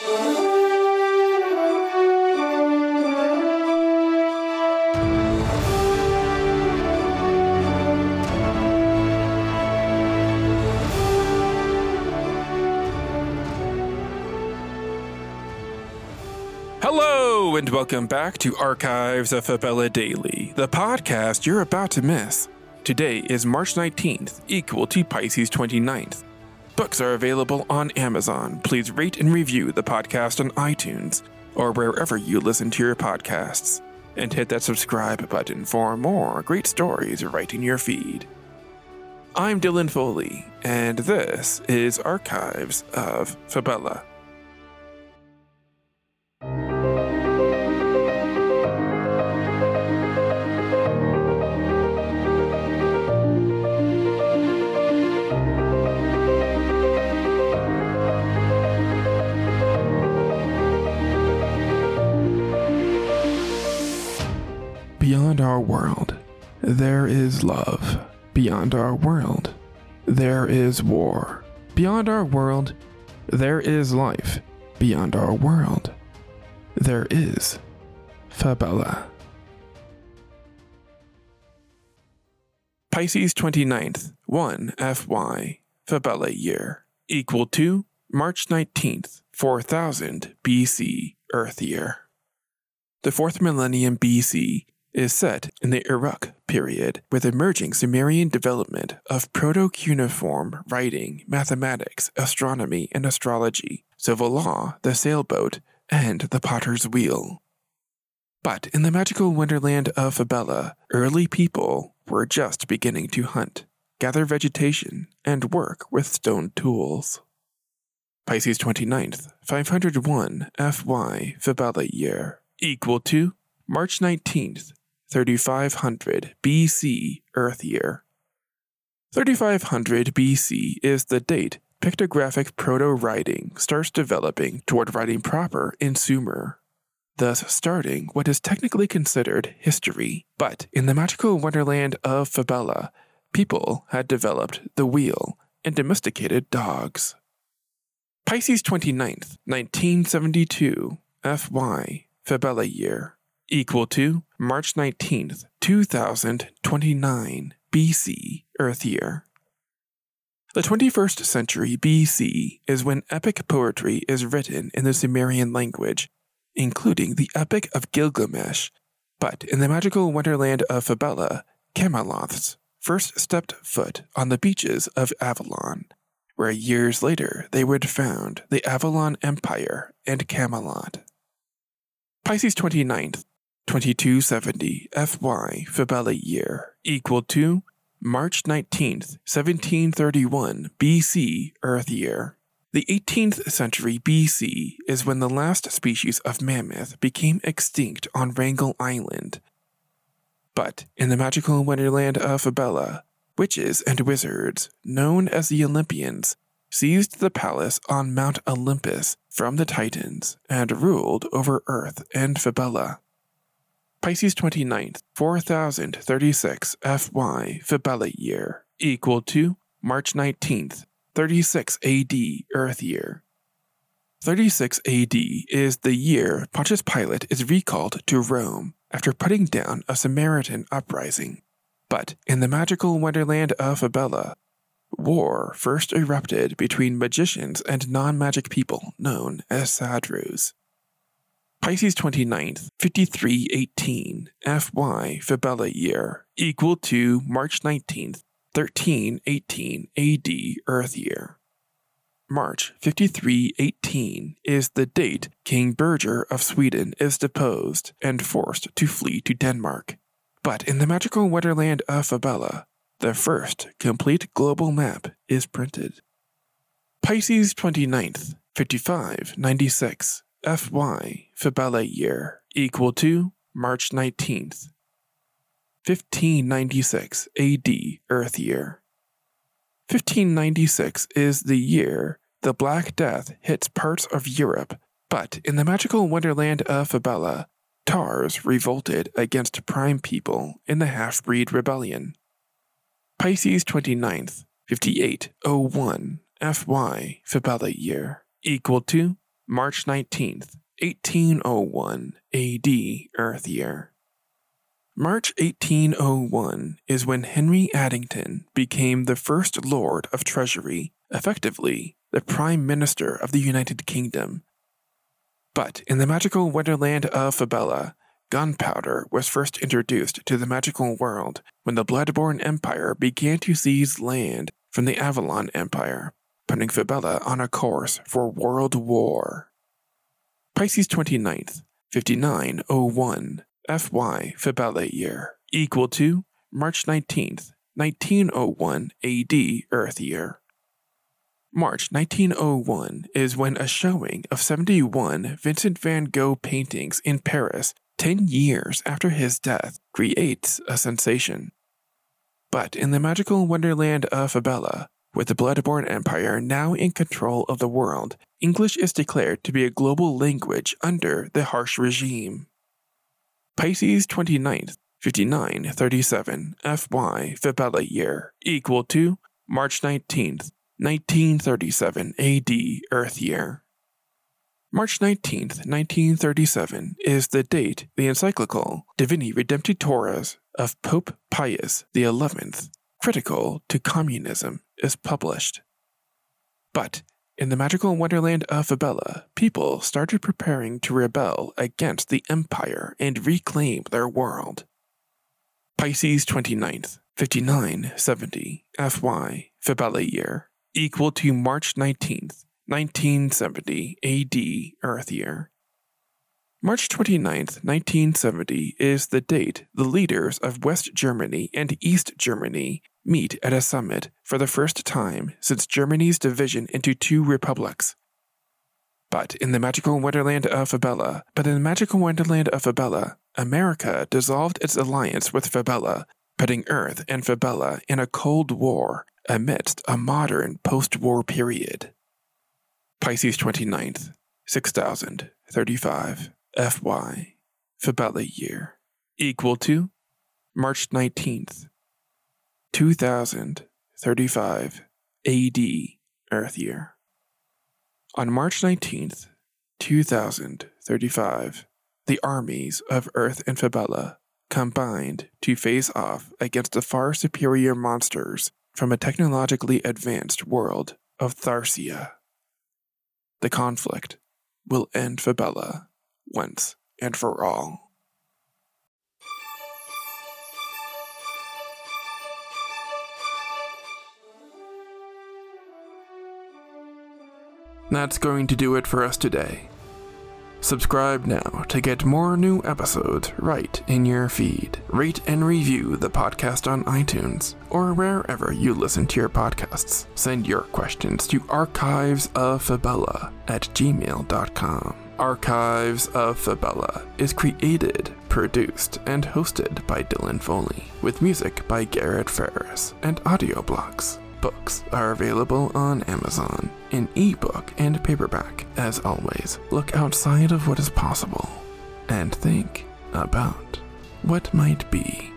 Hello, and welcome back to Archives of Fabella Daily, the podcast you're about to miss. Today is March 19th, equal to Pisces 29th. Books are available on Amazon. Please rate and review the podcast on iTunes or wherever you listen to your podcasts. And hit that subscribe button for more great stories right in your feed. I'm Dylan Foley, and this is Archives of Fabella. There is love. Beyond our world, there is war. Beyond our world, there is life. Beyond our world, there is Fabella. Pisces 29th, 1 FY, Fabella year, equal to March 19th, 4000 BC, Earth year. The fourth millennium BC is set in the Uruk period with emerging Sumerian development of proto cuneiform writing, mathematics, astronomy, and astrology, civil law, the sailboat, and the potter's wheel. But in the magical wonderland of Fabella, early people were just beginning to hunt, gather vegetation, and work with stone tools. Pisces 29th, 501 FY Fabella year, equal to March 19th, 3500 BC Earth year. 3500 BC is the date pictographic proto writing starts developing toward writing proper in Sumer, thus starting what is technically considered history. But in the magical wonderland of Fabella, people had developed the wheel and domesticated dogs. Pisces 29th, 1972, FY, Fabella year, equal to March 19th, 2029 BC, Earth year. The 21st century BC is when epic poetry is written in the Sumerian language, including the Epic of Gilgamesh. But in the magical wonderland of Fabella, Cameloths first stepped foot on the beaches of Avalon, where years later they would found the Avalon Empire and Camelot. Pisces 29th, 2270 FY Fabella year, equal to March 19th, 1731 BC Earth year. The 18th century BC is when the last species of mammoth became extinct on Wrangel Island. But in the magical wonderland of Fabella, witches and wizards, known as the Olympians, seized the palace on Mount Olympus from the Titans and ruled over Earth and Fabella. Pisces 29th, 4036 FY Fabella year, equal to March 19th, 36 AD Earth year. 36 AD is the year Pontius Pilate is recalled to Rome after putting down a Samaritan uprising. But in the magical wonderland of Fabella, war first erupted between magicians and non magic people known as Sadrus. Pisces 29th, 5318 FY Fabella year, equal to March 19th, 1318 AD Earth year. March 5318 is the date King Birger of Sweden is deposed and forced to flee to Denmark. But in the magical wonderland of Fabella, the first complete global map is printed. Pisces 29th, 5596 FY Fabella year equal to March 19th, 1596 AD Earth year. 1596 is the year the Black Death hits parts of Europe, but in the magical wonderland of Fabella, Tars revolted against Prime people in the Half Breed Rebellion. Pisces 29th, 5801 FY Fabella year equal to March 19th, 1801 AD Earth Year. March 1801 is when Henry Addington became the first Lord of Treasury, effectively, the Prime Minister of the United Kingdom. But in the magical wonderland of Fabella, gunpowder was first introduced to the magical world when the Bloodborne Empire began to seize land from the Avalon Empire, putting Fabella on a course for world war. Pisces 29th, 5901 FY Fabella year, equal to March 19th, 1901 AD Earth year. March 1901 is when a showing of 71 Vincent van Gogh paintings in Paris 10 years after his death creates a sensation. But in the magical wonderland of Fabella, with the Bloodborne Empire now in control of the world, English is declared to be a global language under the harsh regime. Pisces 29th, 5937 FY Fabella year equal to March 19th, 1937 AD Earth year. March 19th, 1937 is the date the encyclical Divini Redemptoris of Pope Pius XI, critical to communism, is published. But in the magical wonderland of Fabella, people started preparing to rebel against the empire and reclaim their world. Pisces 29th, 5970 FY Fabella year, equal to March 19th, 1970 AD Earth Year. March 29, 1970 is the date the leaders of West Germany and East Germany meet at a summit for the first time since Germany's division into two republics. But in the magical wonderland of Fabella, but in the magical wonderland of Fabella, America dissolved its alliance with Fabella, putting Earth and Fabella in a Cold War amidst a modern post war period. Pisces 29th, 6035 FY Fabella year equal to March 19th, 2035 AD Earth year. On March 19th, 2035, the armies of Earth and Fabella combined to face off against the far superior monsters from a technologically advanced world of Tharsia. The conflict will end Fabella once and for all. That's going to do it for us today. Subscribe now to get more new episodes right in your feed. Rate and review the podcast on iTunes or wherever you listen to your podcasts. Send your questions to archivesoffabella at gmail.com. Archives of Fabella is created, produced, and hosted by Dylan Foley, with music by Garrett Ferris and audio blocks. Books are available on Amazon in ebook and paperback. As always, look outside of what is possible and think about what might be.